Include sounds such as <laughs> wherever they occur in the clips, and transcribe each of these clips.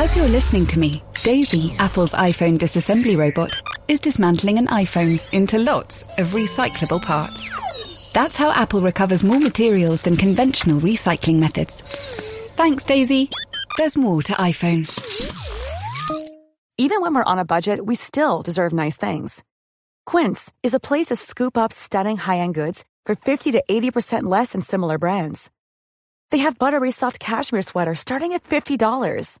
As you're listening to me, Daisy, Apple's iPhone disassembly robot, is dismantling an iPhone into lots of recyclable parts. That's how Apple recovers more materials than conventional recycling methods. Thanks, Daisy. There's more to iPhone. Even when we're on a budget, we still deserve nice things. Quince is a place to scoop up stunning high-end goods for 50 to 80% less than similar brands. They have buttery soft cashmere sweaters starting at $50,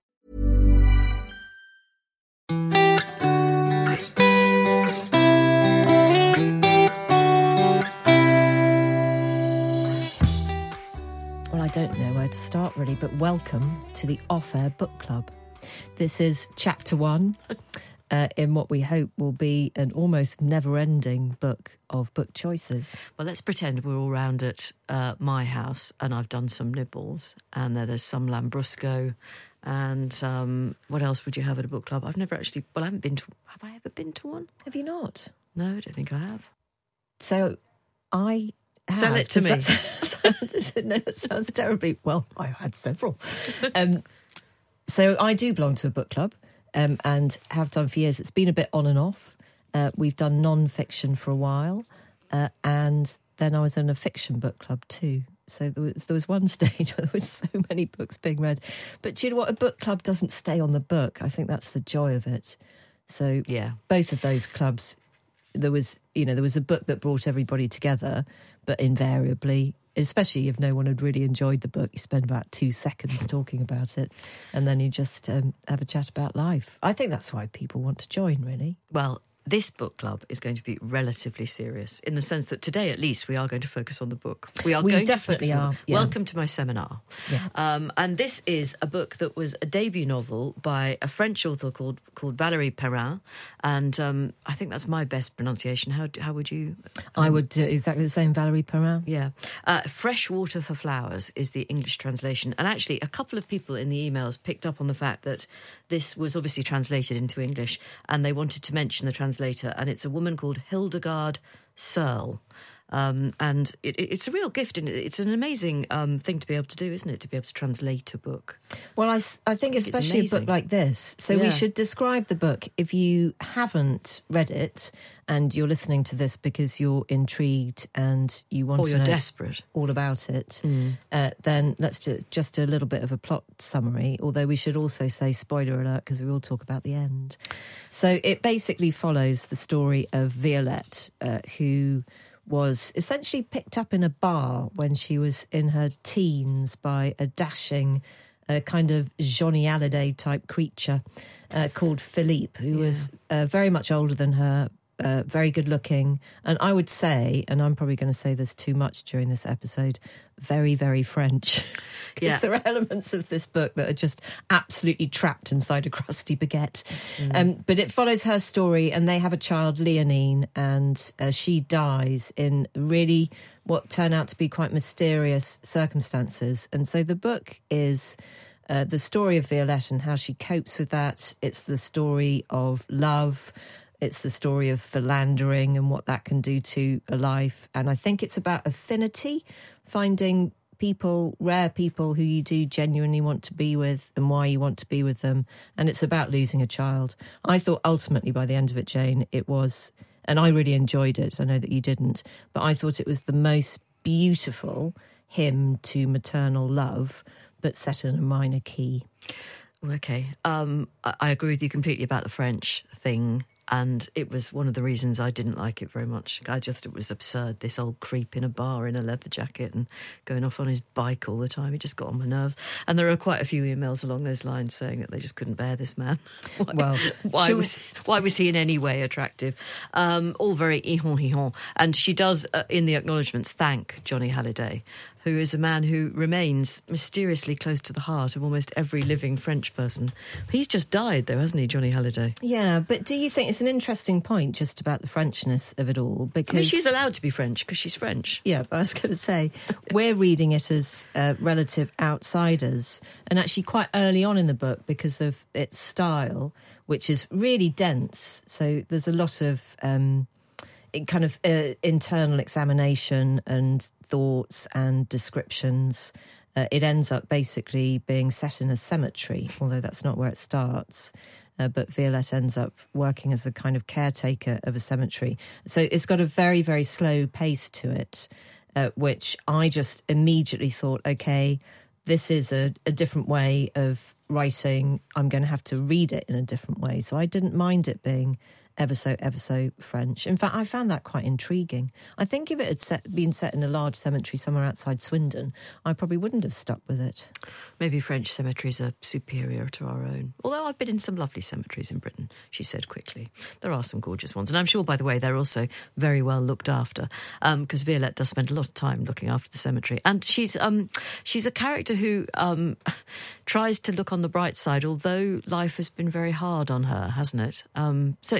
Don't know where to start really, but welcome to the Off Air Book Club. This is chapter one <laughs> uh, in what we hope will be an almost never ending book of book choices. Well, let's pretend we're all round at uh, my house and I've done some nibbles and there's some Lambrusco and um, what else would you have at a book club? I've never actually, well, I haven't been to, have I ever been to one? Have you not? No, I don't think I have. So I. Sell it to me. <laughs> That, <laughs> no, that sounds terribly. Well, I had several. Um, so I do belong to a book club um, and have done for years. It's been a bit on and off. Uh, we've done non fiction for a while, uh, and then I was in a fiction book club too. So there was, there was one <laughs> stage where there was so many books being read. But do you know what? A book club doesn't stay on the book. I think that's the joy of it. So Yeah. both of those clubs, there was you know there was a book that brought everybody together, but invariably. Especially if no one had really enjoyed the book, you spend about two seconds talking about it, and then you just um, have a chat about life. I think that's why people want to join, really. Well, this book club is going to be relatively serious in the sense that today, at least, we are going to focus on the book. We are We going definitely to are, yeah. Welcome to my seminar. Yeah. Um, and this is a book that was a debut novel by a French author called called Valérie Perrin, and um, I think that's my best pronunciation. How how would you? I would do exactly the same, Valerie Perrin. Yeah. Uh, Fresh Water for Flowers is the English translation. And actually, a couple of people in the emails picked up on the fact that this was obviously translated into English and they wanted to mention the translator. And it's a woman called Hildegarde Serle. Um, and it, it- it's a real gift and it's an amazing um, thing to be able to do, isn't it? To be able to translate a book. Well, I, I, think It's especially a book like this. So Yeah. we should describe the book if you haven't read it and you're listening to this because you're intrigued and you want Or to know desperate. all about it. Uh, then let's ju- just do a little bit of a plot summary. Although we should also say spoiler alert because we will talk about the end. So it basically follows the story of Violette, uh, who was essentially picked up in a bar when she was in her teens by a dashing. A kind of Johnny Hallyday type creature uh, called Philippe, who was uh, very much older than her, uh, very good looking, and I would say, and I'm probably going to say this too much during this episode, very, very French. <laughs> Because Yeah. there are elements of this book that are just absolutely trapped inside a crusty baguette. Um, but it follows her story, and they have a child, Leonine, and uh, she dies in really what turn out to be quite mysterious circumstances. And so the book is uh, the story of Violette and how she copes with that. It's the story of love. It's the story of philandering and what that can do to a life. And I think it's about affinity, finding people, rare people who you do genuinely want to be with and why you want to be with them. And it's about losing a child. I thought ultimately by the end of it, Jane, it was, and I really enjoyed it. I know that you didn't, but I thought it was the most beautiful hymn to maternal love, but set in a minor key. Okay. Um, I, agree with you completely about the French thing. And it was one of the reasons I didn't like it very much. I just thought it was absurd. This old creep in a bar in a leather jacket and going off on his bike all the time. It just got on my nerves. And there are quite a few emails along those lines saying that they just couldn't bear this man. <laughs> why, Well, why was why was he in any way attractive? Um, all very ihon ihon. And she does uh, in the acknowledgements thank Johnny Hallyday who is a man who remains mysteriously close to the heart of almost every living French person. He's just died, though, hasn't he, Johnny Hallyday? Yeah, but do you think it's an interesting point just about the Frenchness of it all? Because I mean, she's allowed to be French because she's French. Yeah, but I was going to say, <laughs> we're reading it as uh, relative outsiders, and actually quite early on in the book because of its style, which is really dense. So there's a lot of um, kind of uh, internal examination and thoughts and descriptions. Uh, it ends up basically being set in a cemetery, although that's not where it starts. Uh, but Violette ends up working as the kind of caretaker of a cemetery. So it's got a very, very slow pace to it, uh, which I just immediately thought, okay, this is a, a different way of writing. I'm going to have to read it in a different way. So I didn't mind it being ever so ever so French. In fact, I found that quite intriguing. I think if it had set, been set in a large cemetery somewhere outside Swindon, I probably wouldn't have stuck with it. Maybe French cemeteries are superior to our own. Although I've been in some lovely cemeteries in Britain, she said quickly. There are some gorgeous ones, and I'm sure, by the way, they're also very well looked after because um, Violette does spend a lot of time looking after the cemetery, and she's um, she's a character who um, <laughs> tries to look on the bright side, although life has been very hard on her, hasn't it? Um, so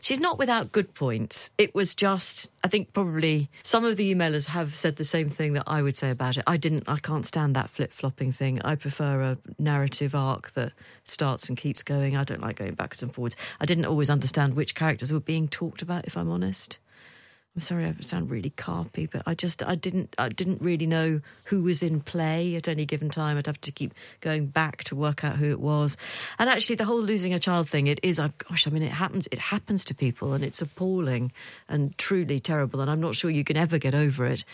she's not without good points. It was just, I think probably some of the emailers have said the same thing that I would say about it. I didn't, I can't stand that flip flopping thing. I prefer a narrative arc that starts and keeps going. I don't like going backwards and forwards. I didn't always understand which characters were being talked about, if I'm honest. I'm sorry, I sound really carpy, but I just I didn't I didn't really know who was in play at any given time. I'd have to keep going back to work out who it was. And actually, the whole losing a child thing, it is. I gosh, I mean, it happens. It happens to people, and it's appalling and truly terrible. And I'm not sure you can ever get over it.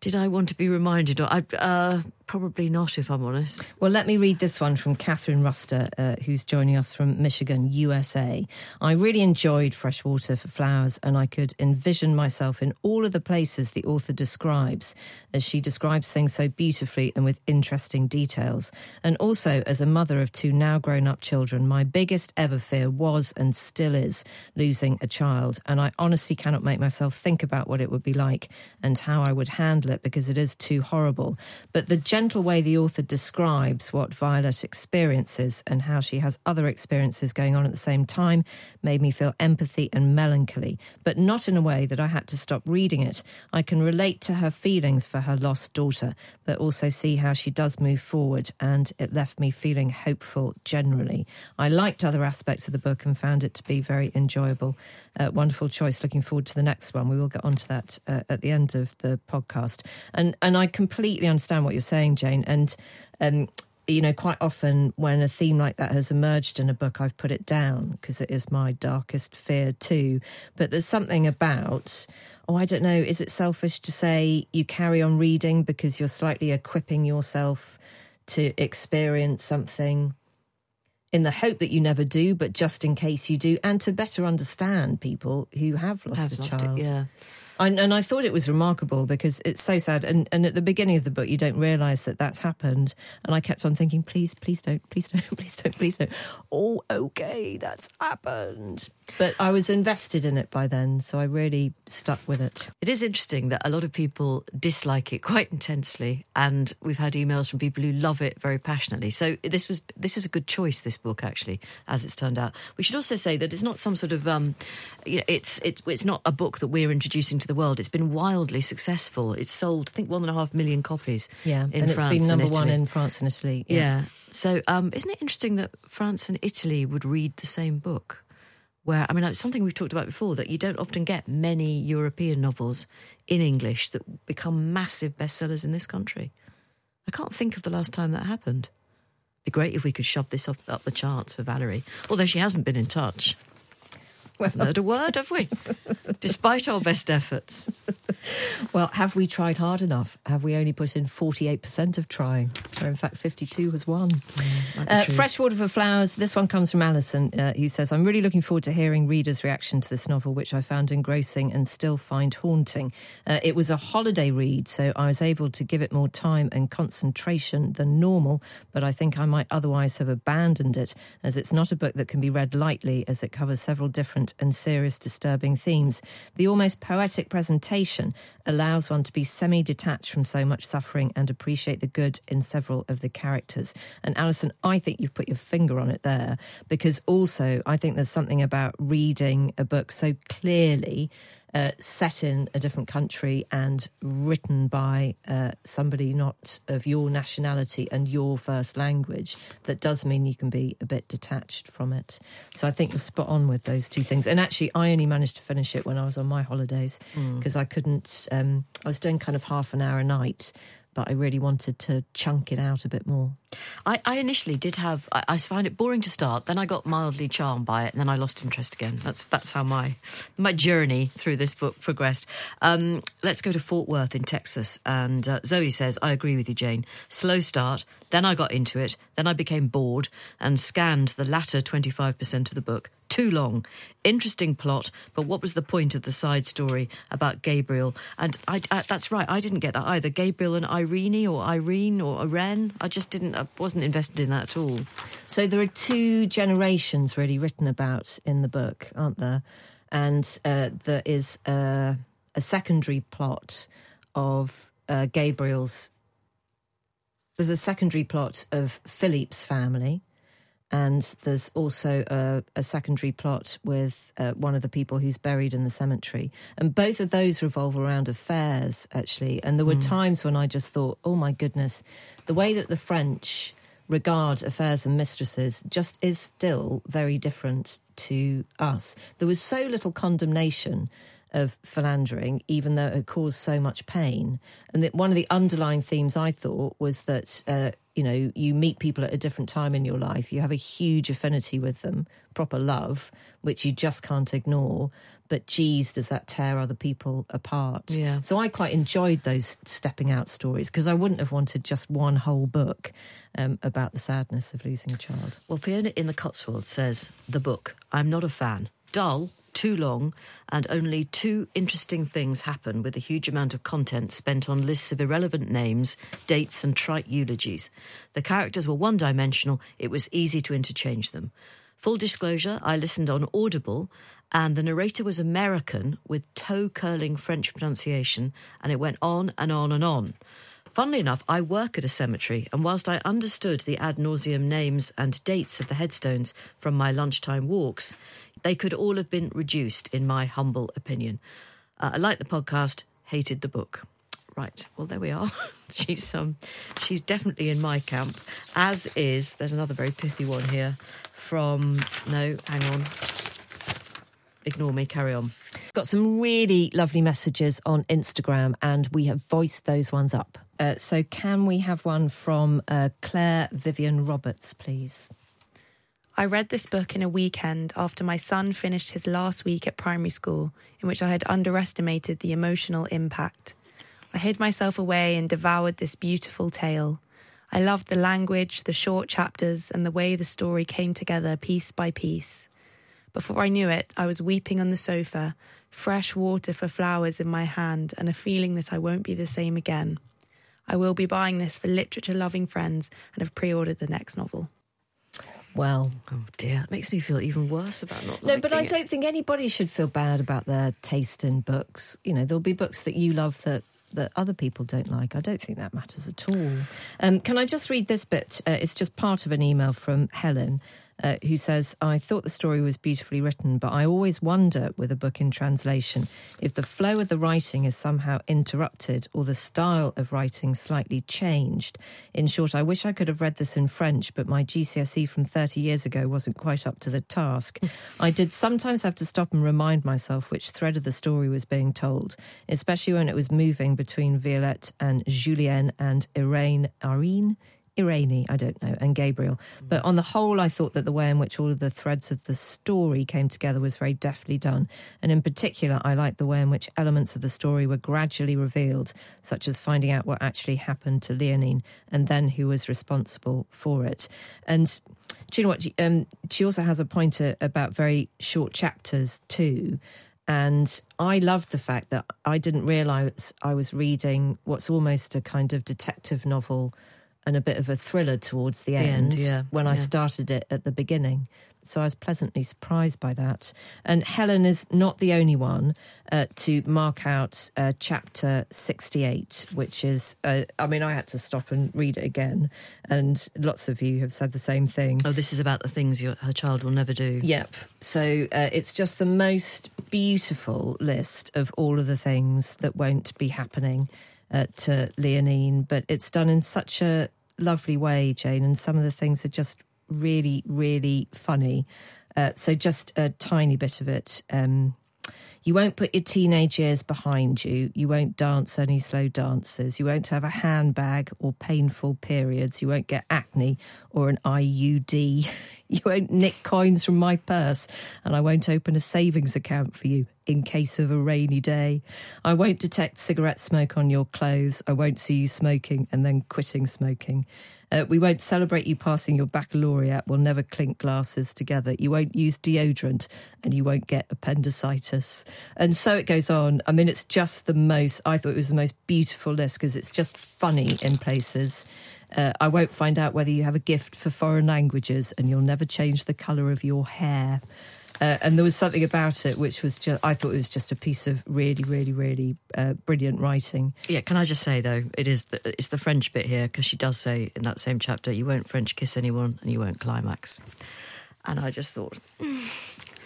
Did I want to be reminded? Or I uh, probably not, if I'm honest. Well, let me read this one from Catherine Ruster, uh, who's joining us from Michigan, USA. I really enjoyed Freshwater for Flowers, and I could envision myself in all of the places the author describes, as she describes things so beautifully and with interesting details. And also, as a mother of two now grown-up children, my biggest ever fear was and still is losing a child, and I honestly cannot make myself think about what it would be like and how I would handle it because it is too horrible. But the gentle way the author describes what Violette experiences and how she has other experiences going on at the same time made me feel empathy and melancholy, but not in a way that I had to stop reading it. I can relate to her feelings for her lost daughter, but also see how she does move forward, and it left me feeling hopeful generally. I liked other aspects of the book and found it to be very enjoyable. Uh, wonderful choice. Looking forward to the next one. We will get onto that uh, at the end of the podcast. And and I completely understand what you're saying, Jane. And um, you know, quite often when a theme like that has emerged in a book, I've put it down because it is my darkest fear too. But there's something about, oh, I don't know, is it selfish to say you carry on reading because you're slightly equipping yourself to experience something in the hope that you never do, but just in case you do, and to better understand people who have lost have a lost child. It, yeah. And, and I thought it was remarkable because it's so sad. And, and at the beginning of the book, you don't realise that that's happened. And I kept on thinking, please, please don't, please don't, <laughs> please don't, please don't. Oh, okay, that's happened. But I was invested in it by then, so I really stuck with it. It is interesting that a lot of people dislike it quite intensely, and we've had emails from people who love it very passionately. So this was this is a good choice. This book, actually, as it's turned out. We should also say that it's not some sort of um, you know, it's it's it's not a book that we're introducing to the world. It's been wildly successful. It's sold, I think, one and a half million copies. Yeah, in and France it's been number one in France and Italy. Yeah. Yeah. So, um, isn't it interesting that France and Italy would read the same book? Where, I mean, it's something we've talked about before that you don't often get many European novels in English that become massive bestsellers in this country. I can't think of the last time that happened. It'd be great if we could shove this up, up the charts for Valerie, although she hasn't been in touch. Well, Haven't heard a word, have we? <laughs> Despite our best efforts. Well, have we tried hard enough? Have we only put in 48% of trying? Where in fact 52 has won. might Uh, true. Freshwater for Flowers. This one comes from Alison, uh, who says, I'm really looking forward to hearing readers' reaction to this novel, which I found engrossing and still find haunting. Uh, it was a holiday read, so I was able to give it more time and concentration than normal, but I think I might otherwise have abandoned it, as it's not a book that can be read lightly, as it covers several different and serious, disturbing themes. The almost poetic presentation allows one to be semi detached from so much suffering and appreciate the good in several of the characters. And Alison, I think you've put your finger on it there because also I think there's something about reading a book so clearly uh, set in a different country and written by uh, somebody not of your nationality and your first language, that does mean you can be a bit detached from it. So I think you're spot on with those two things. And actually, I only managed to finish it when I was on my holidays because mm. I couldn't. Um, I was doing kind of half an hour a night but I really wanted to chunk it out a bit more. I, I initially did have. I, I, found it boring to start. Then I got mildly charmed by it, and then I lost interest again. That's that's how my my journey through this book progressed. Um, let's go to Fort Worth in Texas, and uh, Zoe says, "I agree with you, Jane. Slow start. Then I got into it. Then I became bored and scanned the latter twenty five percent of the book too long. Interesting plot, but what was the point of the side story about Gabriel? And I, I, that's right, I didn't get that either. Gabriel and Irene or Irene or Irene. I just didn't, I wasn't invested in that at all. So there are two generations really written about in the book, aren't there? And uh, there is a, a, secondary plot of uh, Gabriel's. There's a secondary plot of Philippe's family and there's also a, a secondary plot with uh, one of the people who's buried in the cemetery. And both of those revolve around affairs, actually. And there were mm. times when I just thought, oh my goodness, the way that the French regard affairs and mistresses just is still very different to us. There was so little condemnation of philandering, even though it caused so much pain. And that one of the underlying themes I thought was that, uh, you know, you meet people at a different time in your life, you have a huge affinity with them, proper love, which you just can't ignore. But geez, does that tear other people apart? Yeah. So I quite enjoyed those stepping out stories because I wouldn't have wanted just one whole book um, about the sadness of losing a child. Well, Fiona in the Cotswolds says, the book, I'm not a fan. Dull, too long, and only two interesting things happen with a huge amount of content spent on lists of irrelevant names, dates, and trite eulogies. The characters were one dimensional, it was easy to interchange them. Full disclosure, I listened on Audible, and the narrator was American with toe curling French pronunciation, and it went on and on and on. Funnily enough, I work at a cemetery, and whilst I understood the ad nauseum names and dates of the headstones from my lunchtime walks, they could all have been reduced, in my humble opinion. Uh, I like the podcast, hated the book. Right, well there we are. <laughs> she's um, she's definitely in my camp. As is, there's another very pithy one here from. No, hang on. Ignore me. Carry on. Got some really lovely messages on Instagram, and we have voiced those ones up. Uh, so, can we have one from uh, Claire Vivian Roberts, please? I read this book in a weekend after my son finished his last week at primary school, in which I had underestimated the emotional impact. I hid myself away and devoured this beautiful tale. I loved the language, the short chapters, and the way the story came together piece by piece. Before I knew it, I was weeping on the sofa, fresh water for flowers in my hand, and a feeling that I won't be the same again. I will be buying this for literature loving friends and have pre ordered the next novel. Well, oh dear, it makes me feel even worse about not. No, but I it. don't think anybody should feel bad about their taste in books. You know, there'll be books that you love that that other people don't like. I don't think that matters at all. Um, can I just read this bit? Uh, it's just part of an email from Helen uh, who says, I thought the story was beautifully written, but I always wonder with a book in translation if the flow of the writing is somehow interrupted or the style of writing slightly changed. In short, I wish I could have read this in French, but my GCSE from 30 years ago wasn't quite up to the task. <laughs> I did sometimes have to stop and remind myself which thread of the story was being told, especially when it was moving between Violette and Julienne and Irene. Irene? Irene, I don't know, and Gabriel. But on the whole, I thought that the way in which all of the threads of the story came together was very deftly done. And in particular, I liked the way in which elements of the story were gradually revealed, such as finding out what actually happened to Leonine and then who was responsible for it. And do you know what? Um, she also has a point about very short chapters too. And I loved the fact that I didn't realize I was reading what's almost a kind of detective novel and a bit of a thriller towards the, The end, end, yeah, when I started it at the beginning. So I was pleasantly surprised by that. And Helen is not the only one uh, to mark out uh, chapter 68, which is, uh, I mean, I had to stop and read it again. And lots of you have said the same thing. Oh, this is about the things your, her child will never do. Yep. So uh, it's just the most beautiful list of all of the things that won't be happening to Leonine, but it's done in such a lovely way, Jane, and some of the things are just really, really funny. Uh, so just a tiny bit of it. Um, you won't put your teenage years behind you. You won't dance any slow dances. You won't have a handbag or painful periods. You won't get acne or an IUD. <laughs> You won't nick coins from my purse. And I won't open a savings account for you in case of a rainy day. I won't detect cigarette smoke on your clothes. I won't see you smoking and then quitting smoking. Uh, we won't celebrate you passing your baccalaureate. We'll never clink glasses together. You won't use deodorant and you won't get appendicitis. And so it goes on. I mean, it's just the most, I thought it was the most beautiful list because it's just funny in places. Uh, I won't find out whether you have a gift for foreign languages and you'll never change the colour of your hair. Uh, and there was something about it which was just, I thought it was just a piece of really, really, really uh, brilliant writing. Yeah, can I just say though, it is the, it's the French bit here because she does say in that same chapter, "You won't French kiss anyone, and you won't climax." And I just thought, mm,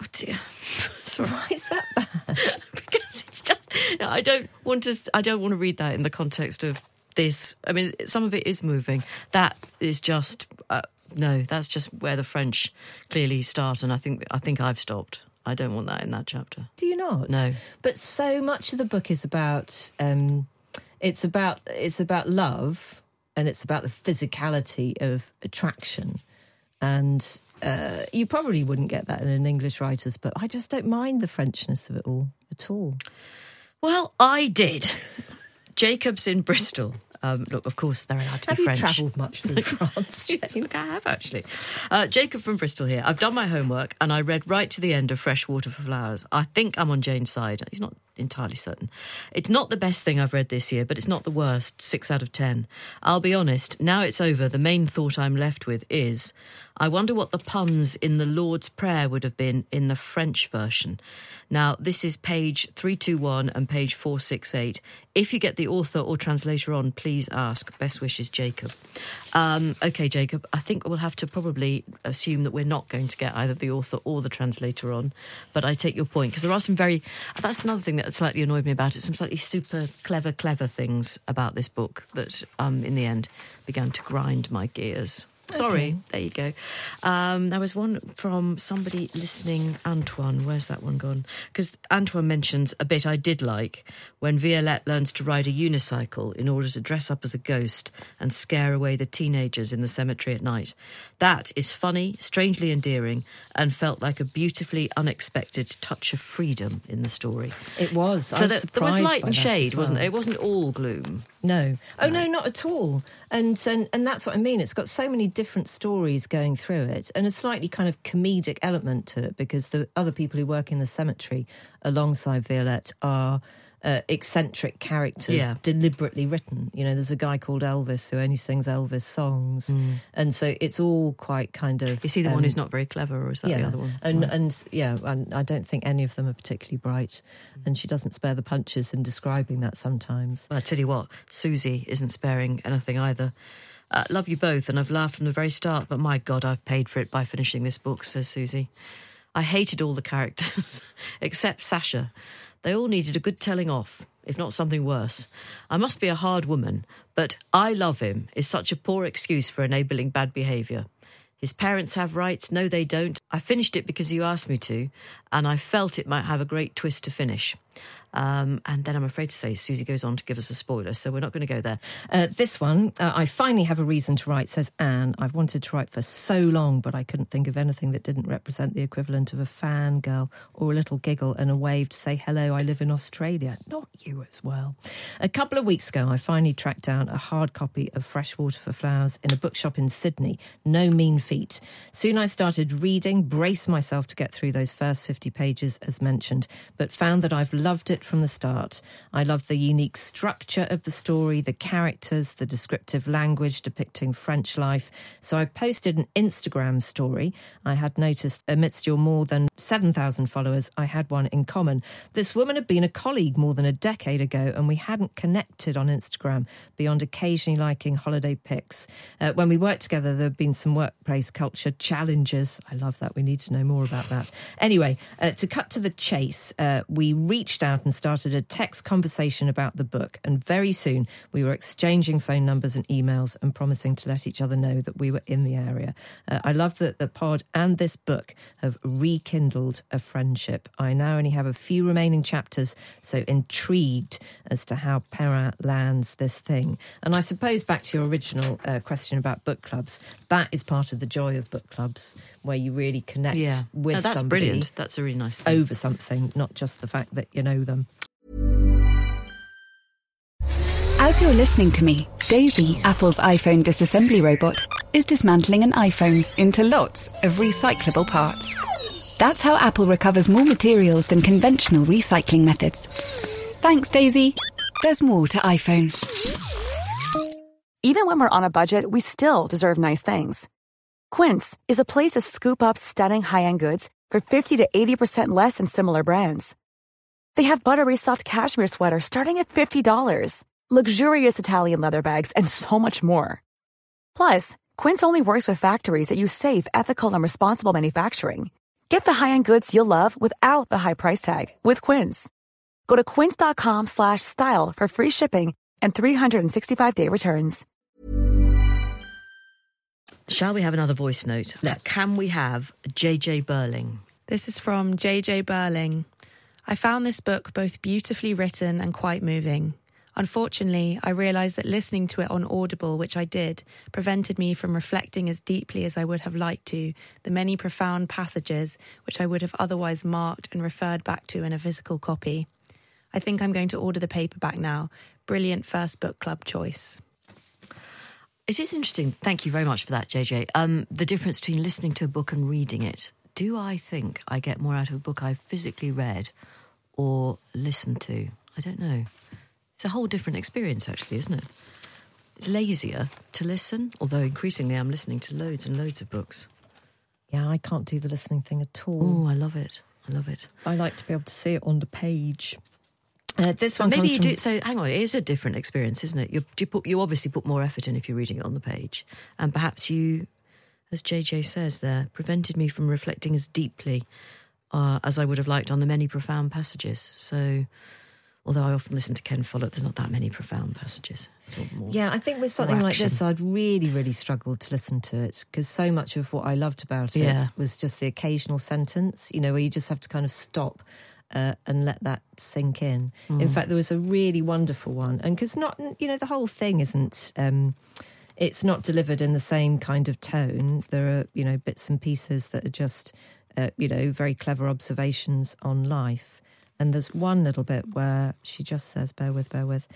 oh dear, <laughs> sorry, Why is that bad? <laughs> because it's just I don't want to I don't want to read that in the context of this. I mean, some of it is moving. That is just uh, no. That's just where the French clearly start, and I think I think I've stopped. I don't want that in that chapter. Do you not? No. But so much of the book is about um, it's about it's about love and it's about the physicality of attraction. And uh, you probably wouldn't get that in an English writer's book. I just don't mind the Frenchness of it all at all. Well, I did. <laughs> Jacob's in Bristol. Um, look, of course, they're allowed to Have be you French. travelled much through <laughs> France? <laughs> Yes, look, I have actually. Uh, Jacob from Bristol here. I've done my homework and I read right to the end of Fresh Water for Flowers. I think I'm on Jane's side. He's not entirely certain. It's not the best thing I've read this year, but it's not the worst. Six out of ten. I'll be honest, now it's over, the main thought I'm left with is I wonder what the puns in the Lord's Prayer would have been in the French version. Now, this is page 321 and page 468. If you get the author or translator on, please ask. Best wishes, Jacob. Um, okay, Jacob, I think we'll have to probably assume that we're not going to get either the author or the translator on. But I take your point because there are some very. That's another thing that slightly annoyed me about it. Some slightly super clever, clever things about this book that, um, in the end, began to grind my gears. Sorry, there you go. Um, there was one from somebody listening, Antoine. Where's that one gone? Because Antoine mentions a bit I did like when Violette learns to ride a unicycle in order to dress up as a ghost and scare away the teenagers in the cemetery at night. That is funny, strangely endearing, and felt like a beautifully unexpected touch of freedom in the story. It was. So was that, there was light and shade, wasn't it? It wasn't all gloom. No. Oh no, not at all. And, and and that's what I mean. It's got so many different stories going through it, and a slightly kind of comedic element to it because the other people who work in the cemetery alongside Violette are. Uh, eccentric characters Yeah. deliberately written. You know, there's a guy called Elvis who only sings Elvis songs, and so it's all quite kind of. Is he the one um, who's not very clever, or is that yeah, the other one? and Right. and yeah, and I don't think any of them are particularly bright, and she doesn't spare the punches in describing that sometimes. Well, I tell you what, Susie isn't sparing anything either. Uh, love you both, and I've laughed from the very start, but my God, I've paid for it by finishing this book, says Susie. I hated all the characters, <laughs> except Sasha. They all needed a good telling off, if not something worse. I must be a hard woman, but I love him is such a poor excuse for enabling bad behaviour. His parents have rights. No, they don't. I finished it because you asked me to, and I felt it might have a great twist to finish. Um, and then I'm afraid to say Susie goes on to give us a spoiler, so we're not going to go there. Uh, this one, uh, I finally have a reason to write, says Anne. I've wanted to write for so long, but I couldn't think of anything that didn't represent the equivalent of a fangirl or a little giggle and a wave to say, hello, I live in Australia. Not you as well. A couple of weeks ago, I finally tracked down a hard copy of Freshwater for Flowers in a bookshop in Sydney. No mean feat. Soon I started reading, braced myself to get through those first 50 pages as mentioned, but found that I've loved it from the start. I love the unique structure of the story, the characters, the descriptive language depicting French life. So I posted an Instagram story. I had noticed amidst your more than 7,000 followers, I had one in common. This woman had been a colleague more than a decade ago, and we hadn't connected on Instagram beyond occasionally liking holiday pics. Uh, when we worked together, there had been some workplace culture challenges. I love that. We need to know more about that. Anyway, uh, to cut to the chase, uh, we reached out and started a text conversation about the book, and very soon we were exchanging phone numbers and emails and promising to let each other know that we were in the area. Uh, I love that the pod and this book have rekindled a friendship. I now only have a few remaining chapters, so intrigued as to how Perrin lands this thing. And I suppose back to your original uh, question about book clubs, that is part of the joy of book clubs, where you really connect Yeah, with No, that's somebody brilliant. That's a really nice. Thing. over something, not just the fact that you know them. As you're listening to me, Daisy, Apple's iPhone disassembly robot, is dismantling an iPhone into lots of recyclable parts. That's how Apple recovers more materials than conventional recycling methods. Thanks, Daisy. There's more to iPhone. Even when we're on a budget, we still deserve nice things. Quince is a place to scoop up stunning high-end goods for 50 to 80% less than similar brands. They have buttery soft cashmere sweaters starting at $50, luxurious Italian leather bags, and so much more. Plus, Quince only works with factories that use safe, ethical, and responsible manufacturing. Get the high-end goods you'll love without the high price tag with Quince. Go to quince.com slash style for free shipping and 365-day returns. Shall we have another voice note? Let's. Can we have JJ Burling? This is from JJ Burling. I found this book both beautifully written and quite moving. Unfortunately, I realised that listening to it on Audible, which I did, prevented me from reflecting as deeply as I would have liked to the many profound passages which I would have otherwise marked and referred back to in a physical copy. I think I'm going to order the paperback now. Brilliant first book club choice. It is interesting. Thank you very much for that, JJ. Um, the difference between listening to a book and reading it. Do I think I get more out of a book I've physically read or listened to? I don't know. It's a whole different experience, actually, isn't it? It's lazier to listen, although increasingly I'm listening to loads and loads of books. Yeah, I can't do the listening thing at all. Oh, I love it. I love it. I like to be able to see it on the page. Uh, this But one maybe you do. So hang on, it is a different experience, isn't it? You you, put, you obviously put more effort in if you're reading it on the page, and perhaps you, as JJ says there, prevented me from reflecting as deeply uh, as I would have liked on the many profound passages. So, although I often listen to Ken Follett, there's not that many profound passages. It's all more. Yeah, I think with something like this. I'd really, really struggled to listen to it because so much of what I loved about it Yeah. was just the occasional sentence, you know, where you just have to kind of stop uh, and let that sink in. Mm. In fact, there was a really wonderful one, and because not, you know, the whole thing isn't. Um, it's not delivered in the same kind of tone. There are, you know, bits and pieces that are just, uh, you know, very clever observations on life. And there's one little bit where she just says, bear with, bear with.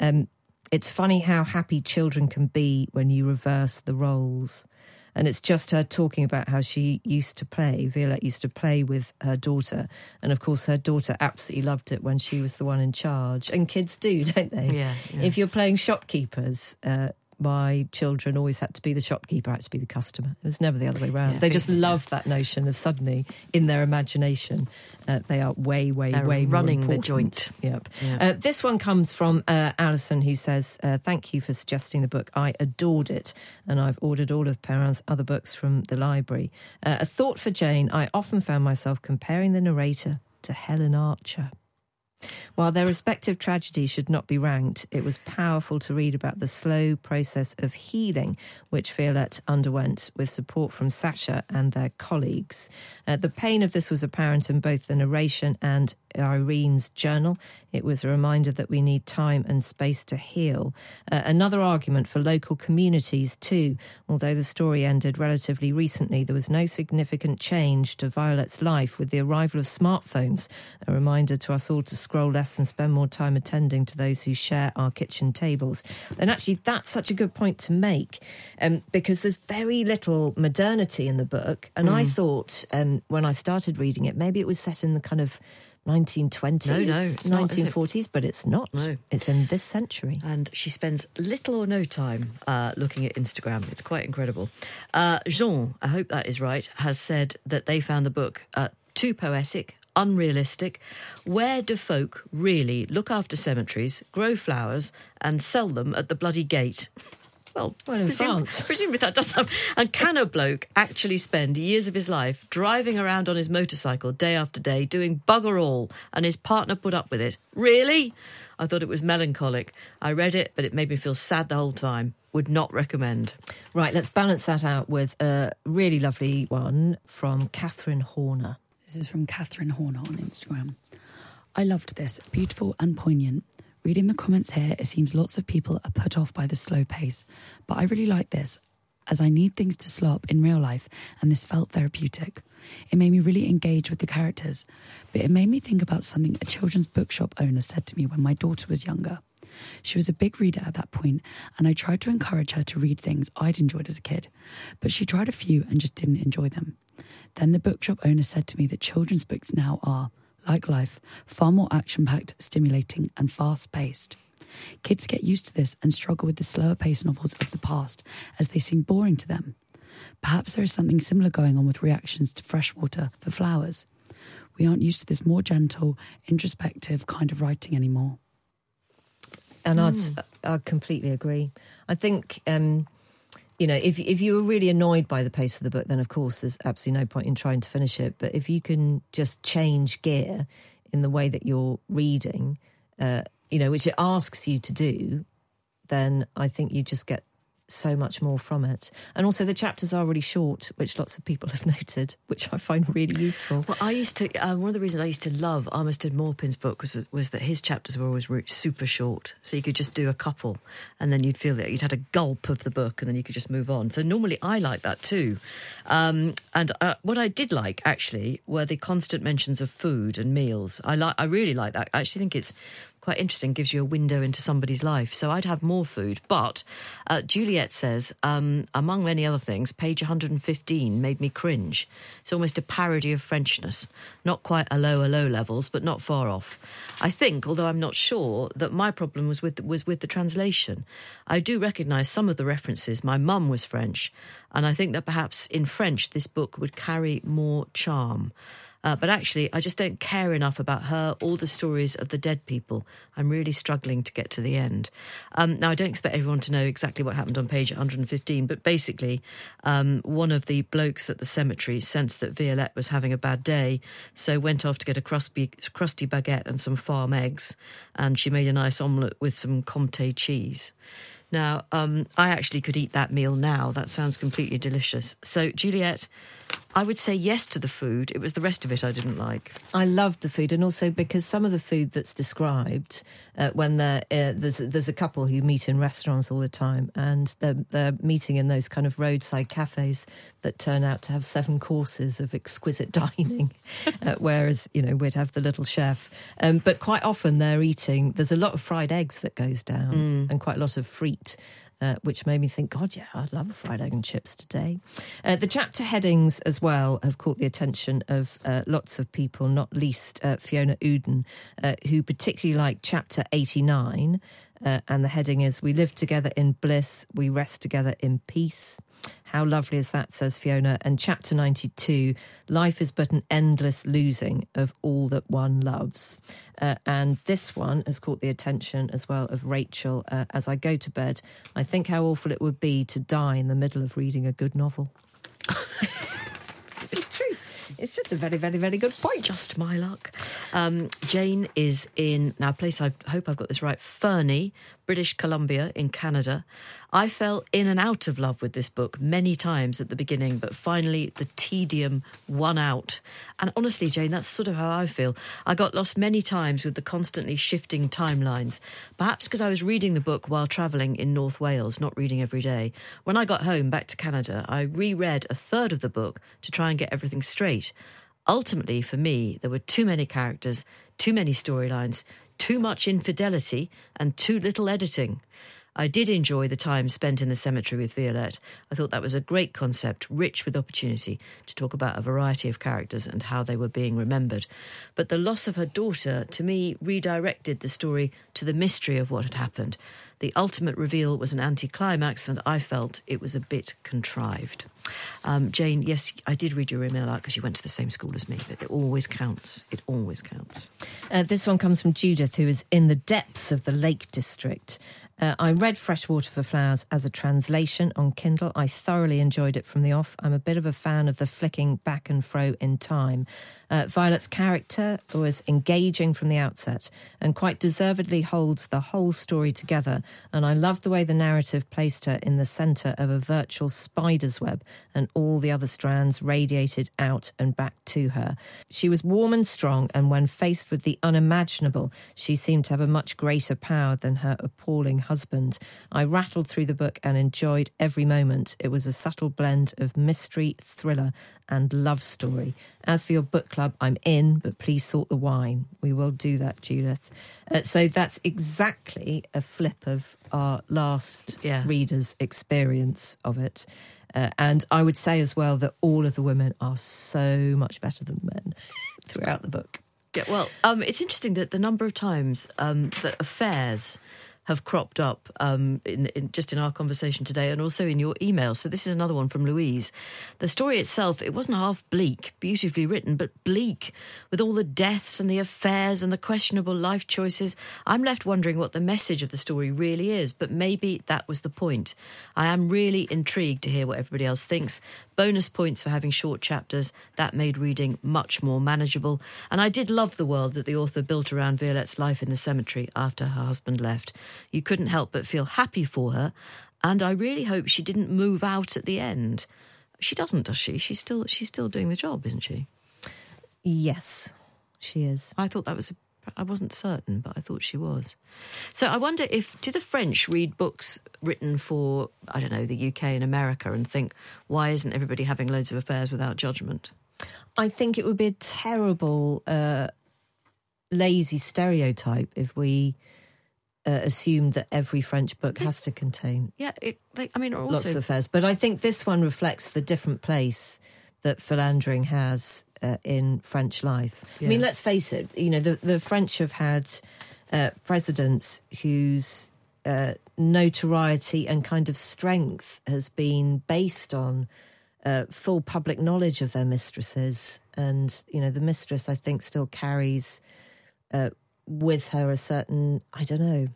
Um, it's funny how happy children can be when you reverse the roles. And it's just her talking about how she used to play. Violette used to play with her daughter. And of course, her daughter absolutely loved it when she was the one in charge. And kids do, <laughs> don't they? Yeah, yeah. If you're playing shopkeepers, uh, my children always had to be the shopkeeper, I had to be the customer. It was never the other way around. Yeah. they just love that notion of suddenly, in their imagination, uh, they are way, way, They're way running the joint. Yep. Yeah. Uh, this one comes from uh, Alison, who says, uh, Thank you for suggesting the book. I adored it, and I've ordered all of Perrin's other books from the library. Uh, a thought for Jane I often found myself comparing the narrator to Helen Archer. While their respective tragedies should not be ranked, it was powerful to read about the slow process of healing which Violette underwent with support from Sasha and their colleagues. Uh, the pain of this was apparent in both the narration and Irene's journal. It was a reminder that we need time and space to heal. Uh, another argument for local communities, too. Although the story ended relatively recently, there was no significant change to Violette's life with the arrival of smartphones, a reminder to us all to scroll less and spend more time attending to those who share our kitchen tables. And actually, that's such a good point to make um, because there's very little modernity in the book. And I thought um, when I started reading it, maybe it was set in the kind of 1920s, No, no, it's not, 1940s, but it's not. No. It's in this century. and she spends little or no time uh, looking at Instagram. It's quite incredible. Uh, Jean, I hope that is right, has said that they found the book uh, too poetic. Unrealistic. Where do folk really look after cemeteries, grow flowers, and sell them at the bloody gate? <laughs> Well, Well, in France. <laughs> presumably that does happen. And can a bloke actually spend years of his life driving around on his motorcycle day after day, doing bugger all, and his partner put up with it? Really? I thought it was melancholic. I read it, but it made me feel sad the whole time. Would not recommend. Right, let's balance that out with a really lovely one from Catherine Horner. This is from Catherine Horner on Instagram. I loved this, beautiful and poignant. Reading the comments here, it seems lots of people are put off by the slow pace, but I really like this as I need things to slow up in real life, and this felt therapeutic. It made me really engage with the characters, but it made me think about something a children's bookshop owner said to me when my daughter was younger. She was a big reader at that point, and I tried to encourage her to read things I'd enjoyed as a kid, but she tried a few and just didn't enjoy them. Then the bookshop owner said to me that children's books now are, like life, far more action packed, stimulating, and fast paced. Kids get used to this and struggle with the slower paced novels of the past as they seem boring to them. Perhaps there is something similar going on with reactions to freshwater for flowers. We aren't used to this more gentle, introspective kind of writing anymore. And I'd, I'd completely agree. I think, um, you know, if if you were really annoyed by the pace of the book, then of course there's absolutely no point in trying to finish it. But if you can just change gear in the way that you're reading, uh, you know, which it asks you to do, then I think you just get so much more from it. And also the chapters are really short, which lots of people <laughs> have noted, which I find really useful. Well, I used to. Uh, one of the reasons I used to love Armistead Maupin's book was was that his chapters were always super short, so you could just do a couple, and then you'd feel that you'd had a gulp of the book, and then you could just move on. So normally I like that too. Um, and uh, what I did like actually were the constant mentions of food and meals. I like. I really like that. I actually think it's quite interesting, gives you a window into somebody's life. So I'd have more food. But uh, Juliet says, um, among many other things, page 115 made me cringe. It's almost a parody of Frenchness. Not quite a lower low levels, but not far off. I think, although I'm not sure, that my problem was with was with the translation. I do recognise some of the references. My mum was French, and I think that perhaps in French this book would carry more charm. Uh, but actually, I just don't care enough about her or the stories of the dead people. I'm really struggling to get to the end. Um, now, I don't expect everyone to know exactly what happened on page 115, but basically, um, one of the blokes at the cemetery sensed that Violette was having a bad day, so went off to get a crusty, crusty baguette and some farm eggs, and she made a nice omelette with some Comté cheese. Now, um, I actually could eat that meal now. That sounds completely delicious. So, Juliet, I would say yes to the food. It was the rest of it I didn't like. I loved the food, and also because some of the food that's described uh, when uh, there's there's a couple who meet in restaurants all the time, and they're they're meeting in those kind of roadside cafes that turn out to have seven courses of exquisite <laughs> dining, uh, whereas you know we'd have the little chef. Um, but quite often they're eating. There's a lot of fried eggs that goes down, and quite a lot of frites uh, which made me think, God, yeah, I'd love a fried egg and chips today. Uh, the chapter headings as well have caught the attention of uh, lots of people, not least uh, Fiona Uden, uh, who particularly liked chapter 89. Uh, and the heading is We live together in bliss, we rest together in peace. How lovely is that, says Fiona. And chapter 92 Life is but an endless losing of all that one loves. Uh, and this one has caught the attention as well of Rachel. Uh, as I go to bed, I think how awful it would be to die in the middle of reading a good novel. it's true. It's just a very, very, very good point. Just my luck. Um, Jane is in now a place I hope I've got this right. Fernie, British Columbia in Canada. I fell in and out of love with this book many times at the beginning, but finally the tedium won out. And honestly, Jane, that's sort of how I feel. I got lost many times with the constantly shifting timelines. Perhaps because I was reading the book while travelling in North Wales, not reading every day. When I got home back to Canada, I reread a third of the book to try and get everything straight. Ultimately, for me, there were too many characters, too many storylines, too much infidelity, and too little editing. I did enjoy the time spent in the cemetery with Violette. I thought that was a great concept, rich with opportunity to talk about a variety of characters and how they were being remembered. But the loss of her daughter, to me, redirected the story to the mystery of what had happened. The ultimate reveal was an anticlimax, and I felt it was a bit contrived. Um, Jane, yes, I did read your email out because you went to the same school as me, but it always counts. It always counts. Uh, this one comes from Judith, who is in the depths of the Lake District. Uh, I read Freshwater for Flowers as a translation on Kindle. I thoroughly enjoyed it from the off. I'm a bit of a fan of the flicking back and fro in time. Uh, Violette's character was engaging from the outset and quite deservedly holds the whole story together. And I love the way the narrative placed her in the centre of a virtual spider's web and all the other strands radiated out and back to her. She was warm and strong, and when faced with the unimaginable, she seemed to have a much greater power than her appalling husband. I rattled through the book and enjoyed every moment. It was a subtle blend of mystery, thriller, and love story. As for your book club, I'm in, but please sort the wine. We will do that, Judith. Uh, so that's exactly a flip of our last Yeah. reader's experience of it. Uh, and I would say as well that all of the women are so much better than the men <laughs> throughout the book. Yeah, well, um, it's interesting that the number of times um, that affairs have cropped up um, in, in just in our conversation today, and also in your email. So this is another one from Louise. The story itself, it wasn't half bleak, beautifully written, but bleak with all the deaths and the affairs and the questionable life choices. I'm left wondering what the message of the story really is, but maybe that was the point. I am really intrigued to hear what everybody else thinks. Bonus points for having short chapters. That made reading much more manageable. And I did love the world that the author built around Violette's life in the cemetery after her husband left. You couldn't help but feel happy for her. And I really hope she didn't move out at the end. She doesn't, does she? She's still she's still doing the job, isn't she? Yes, she is. I thought that was. A, I wasn't certain, but I thought she was. So I wonder if do the French read books written for I don't know the UK and America and think why isn't everybody having loads of affairs without judgment? I think it would be a terrible, uh, lazy stereotype if we uh, assumed that every French book has to contain Yeah, it, like, I mean, also lots of affairs. But I think this one reflects the different place that philandering has uh, in French life. I mean, let's face it. You know, the the French have had uh, presidents whose uh, notoriety and kind of strength has been based on uh, full public knowledge of their mistresses, and you know, the mistress I think still carries uh, with her a certain I don't know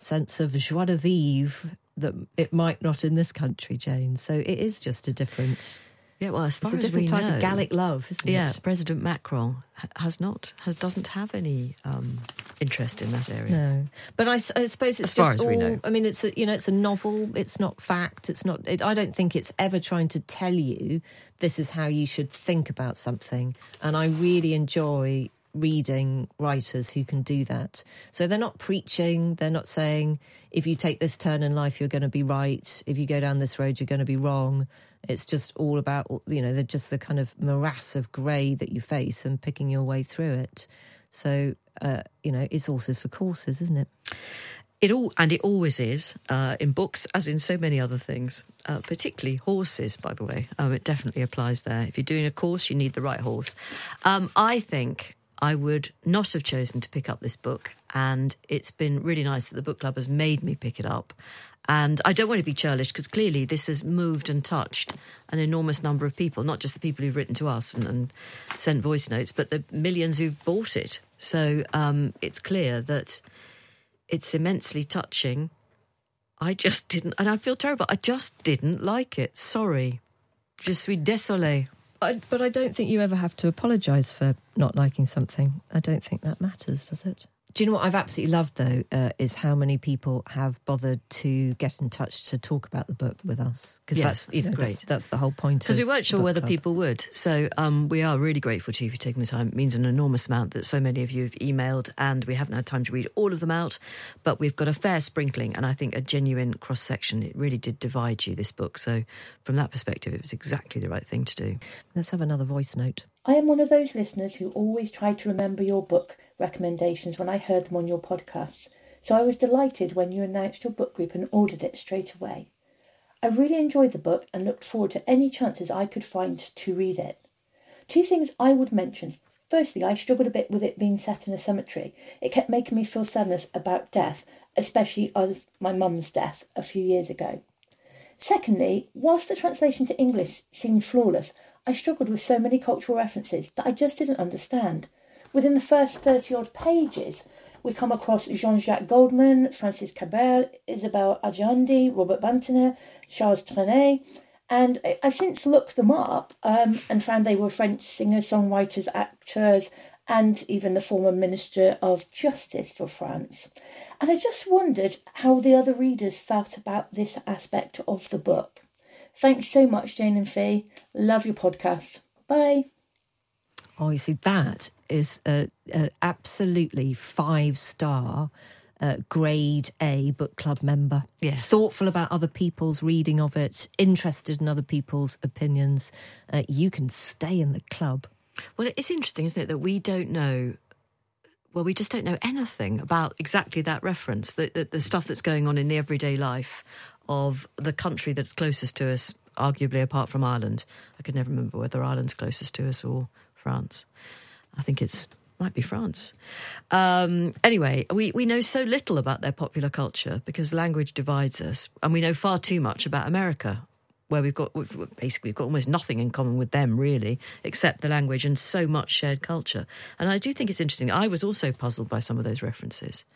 sense of joie de vivre that it might not in this country, Jane. So it is just a different. yeah. Well, as It's far a as different we type know, of Gallic love, isn't Yeah, it? President Macron has not has doesn't have any um, interest in that area. No, but I suppose it's As just all. I mean, it's a you know, it's a novel. It's not fact. It's not. It, I don't think it's ever trying to tell you this is how you should think about something. And I really enjoy reading writers who can do that. So they're not preaching. They're not saying if you take this turn in life, you're going to be right. If you go down this road, you're going to be wrong. It's just all about you know, just the kind of morass of grey that you face and picking your way through it. So uh, you know, it's horses for courses, isn't it? It all and it always is uh, in books, as in so many other things, uh, particularly horses. By the way, um, it definitely applies there. If you're doing a course, you need the right horse. Um, I think I would not have chosen to pick up this book, and it's been really nice that the book club has made me pick it up. And I don't want to be churlish because clearly this has moved and touched an enormous number of people, not just the people who've written to us and, and sent voice notes, but the millions who've bought it. So um, it's clear that it's immensely touching. I just didn't, and I feel terrible. I just didn't like it. Sorry. Je suis désolée. I, but I don't think you ever have to apologise for not liking something. I don't think that matters, does it? Do you know what I've absolutely loved though uh, is how many people have bothered to get in touch to talk about the book with us because Yes, that's you know, great. That's, that's the whole point. Because we weren't sure whether Club. people would. So um, we are really grateful to you for taking the time. It means an enormous amount that so many of you have emailed, and we haven't had time to read all of them out. But we've got a fair sprinkling, and I think a genuine cross section. It really did divide you, this book. So from that perspective, it was exactly the right thing to do. Let's have another voice note. I am one of those listeners who always try to remember your book recommendations when I heard them on your podcasts. so I was delighted when you announced your book group and ordered it straight away. I really enjoyed the book and looked forward to any chances I could find to read it. Two things I would mention. Firstly, I struggled a bit with it being set in a cemetery. It kept making me feel sadness about death, especially of my mum's death a few years ago. Secondly, whilst the translation to English seemed flawless, I struggled with so many cultural references that I just didn't understand. Within the first 30 odd pages, we come across Jean Jacques Goldman, Francis Cabrel, Isabelle Adjani, Robert Badinter, Charles Trenet, and I've since looked them up um, and found they were French singers, songwriters, actors, and even the former Minister of Justice for France. And I just wondered how the other readers felt about this aspect of the book. Thanks so much, Jane and Fi. Love your podcast. Bye. Oh, you see, that is a, a absolutely five star. Uh, grade A book club member. Yes. Thoughtful about other people's reading of it, interested in other people's opinions. Uh, you can stay in the club. Well, it's interesting, isn't it, that we don't know. Well, we just don't know anything about exactly that reference, the, the, the stuff that's going on in the everyday life of the country that's closest to us, arguably apart from Ireland. I could never remember whether Ireland's closest to us or France. I think it's might be France. Um, anyway, we, we know so little about their popular culture because language divides us, and we know far too much about America, where we've got we've, basically we've got almost nothing in common with them really, except the language and so much shared culture. And I do think it's interesting. I was also puzzled by some of those references.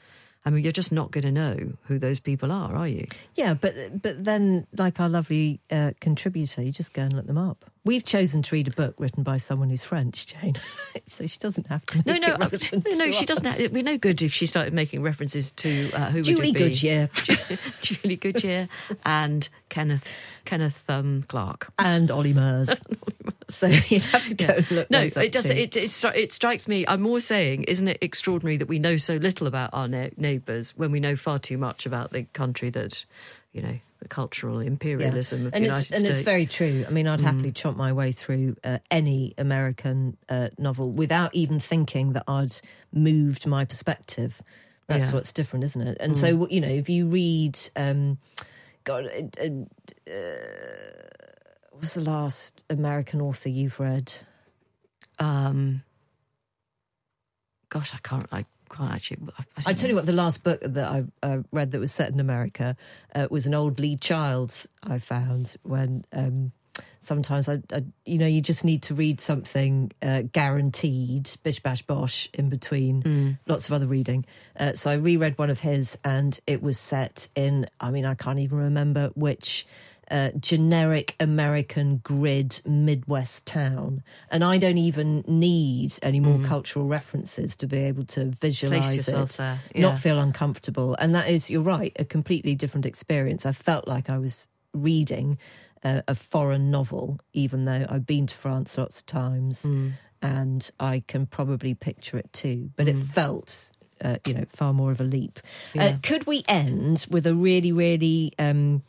I mean, you're just not going to know who those people are, are you? Yeah, but but then, like our lovely uh, contributor, you just go and look them up. We've chosen to read a book written by someone who's French, Jane, <laughs> so she doesn't have to. No, no, uh, no, to she doesn't. Have, we're no good if she started making references to uh, who Julie would it be? Goodyear <laughs> Julie Goodyear, and Kenneth Kenneth um, Clark. and Ollie Murs. <laughs> so <laughs> you'd have to go and look. No, it just it, it stri- it strikes me. I'm more saying, isn't it extraordinary that we know so little about our ne- neighbours when we know far too much about the country that, you know, the cultural imperialism of and the it's, United and it's very true. I mean, I'd happily chomp my way through uh, any American uh, novel without even thinking that I'd moved my perspective. That's Yeah. what's different, isn't it? And so, you know, if you read, um, God, uh, uh, what was the last American author you've read? um, gosh, I can't. I can't actually. I, I, I tell you what, the last book that I uh, read that was set in America uh, was an old Lee Child's I found when. Um, Sometimes I, I, you know, you just need to read something uh, guaranteed, bish bash bosh, in between lots of other reading. Uh, so I reread one of his, and it was set in. I mean, I can't even remember which uh, generic American grid Midwest town, and I don't even need any more cultural references to be able to visualize it, there, not feel uncomfortable. And that is, you're right, a completely different experience. I felt like I was reading a, a foreign novel, even though I've been to France lots of times, and I can probably picture it too. But it felt. Uh, you know, far more of a leap. Uh, could we end with a really, really um,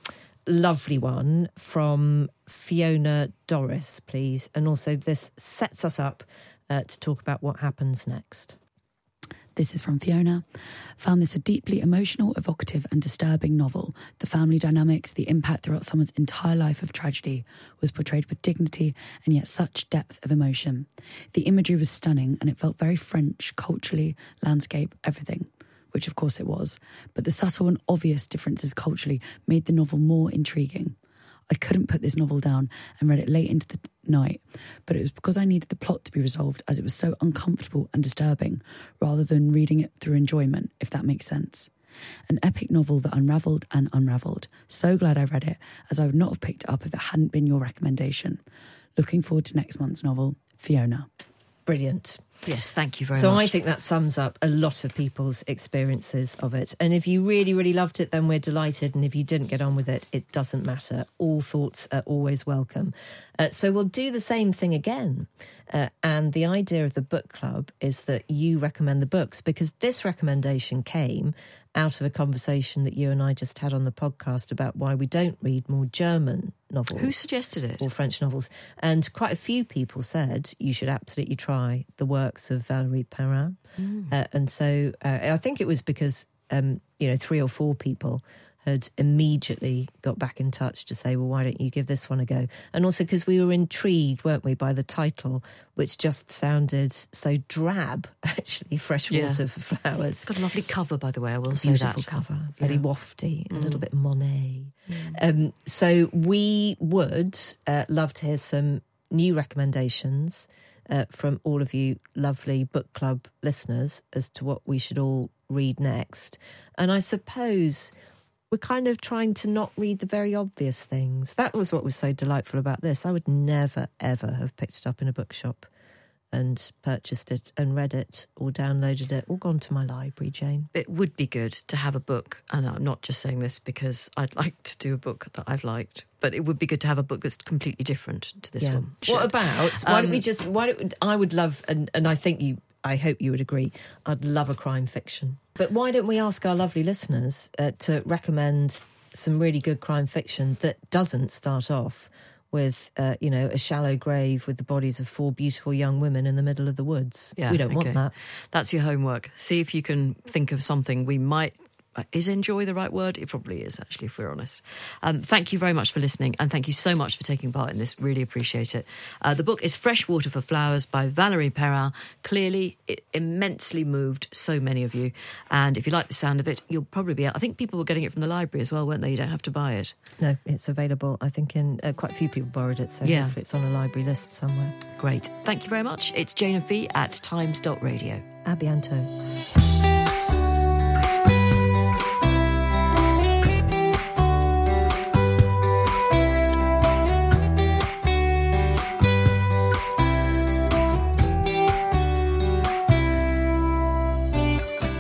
lovely one from Fiona Doris, please? And also, this sets us up uh, to talk about what happens next. This is from Fiona. Found this a deeply emotional, evocative, and disturbing novel. The family dynamics, the impact throughout someone's entire life of tragedy was portrayed with dignity and yet such depth of emotion. The imagery was stunning and it felt very French, culturally, landscape, everything, which of course it was. But the subtle and obvious differences culturally made the novel more intriguing. I couldn't put this novel down and read it late into the night, but it was because I needed the plot to be resolved as it was so uncomfortable and disturbing, rather than reading it through enjoyment, if that makes sense. An epic novel that unravelled and unravelled. So glad I read it, as I would not have picked it up if it hadn't been your recommendation. Looking forward to next month's novel, Fiona. Brilliant. Yes, thank you very so much. So I think that sums up a lot of people's experiences of it. And if you really, really loved it, then we're delighted. And if you didn't get on with it, it doesn't matter. All thoughts are always welcome. Uh, so we'll do the same thing again. Uh, and the idea of the book club is that you recommend the books because this recommendation came out of a conversation that you and I just had on the podcast about why we don't read more German novels Who suggested it? or French novels. And quite a few people said you should absolutely try the works of Valerie Perrin. Uh, and so uh, I think it was because um, you know, three or four people had immediately got back in touch to say, well, why don't you give this one a go? And also because we were intrigued, weren't we, by the title, which just sounded so drab, <laughs> actually, Fresh Water Yeah. for Flowers. It's got a lovely cover, by the way. I will say Beautiful that. cover, very Yeah. Mm. wafty, a little bit Monet. Um, so we would uh, love to hear some new recommendations uh, from all of you lovely book club listeners as to what we should all read next. And I suppose we're kind of trying to not read the very obvious things. That was what was so delightful about this. I would never, ever have picked it up in a bookshop and purchased it and read it or downloaded it or gone to my library, Jane. It would be good to have a book, and I'm not just saying this because I'd <laughs> like to do a book that I've liked, but it would be good to have a book that's completely different to this one. What Should. about? Why don't we Um, just? Why don't I would love, and and I think you, I hope you would agree. I'd love a crime fiction, but why don't we ask our lovely listeners uh, to recommend some really good crime fiction that doesn't start off with, uh, you know, a shallow grave with the bodies of four beautiful young women in the middle of the woods. Yeah, we don't want that. That's your homework. See if you can think of something we might. Uh, Is enjoy the right word? It probably is, actually, if we're honest. Um, thank you very much for listening, and thank you so much for taking part in this. Really appreciate it. Uh, the book is Fresh Water for Flowers by Valerie Perrin. Clearly, it immensely moved so many of you. And if you like the sound of it, you'll probably be. I think people were getting it from the library as well, weren't they? You don't have to buy it. No, it's available. I think in uh, quite a few people borrowed it, so Yeah. hopefully it's on a library list somewhere. Great. Thank you very much. It's Jane and Fi at times.radio. Abianto.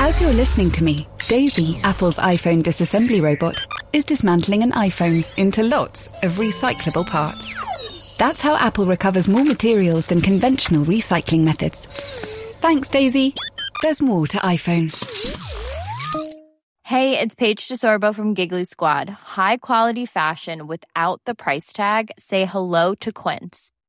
As you're listening to me, Daisy, Apple's iPhone disassembly robot, is dismantling an iPhone into lots of recyclable parts. That's how Apple recovers more materials than conventional recycling methods. Thanks, Daisy. There's more to iPhone. Hey, it's Paige DeSorbo from Giggly Squad. High quality fashion without the price tag. Say hello to Quince.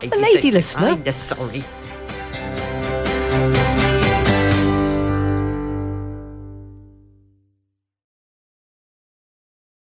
The lady listener. I'm sorry.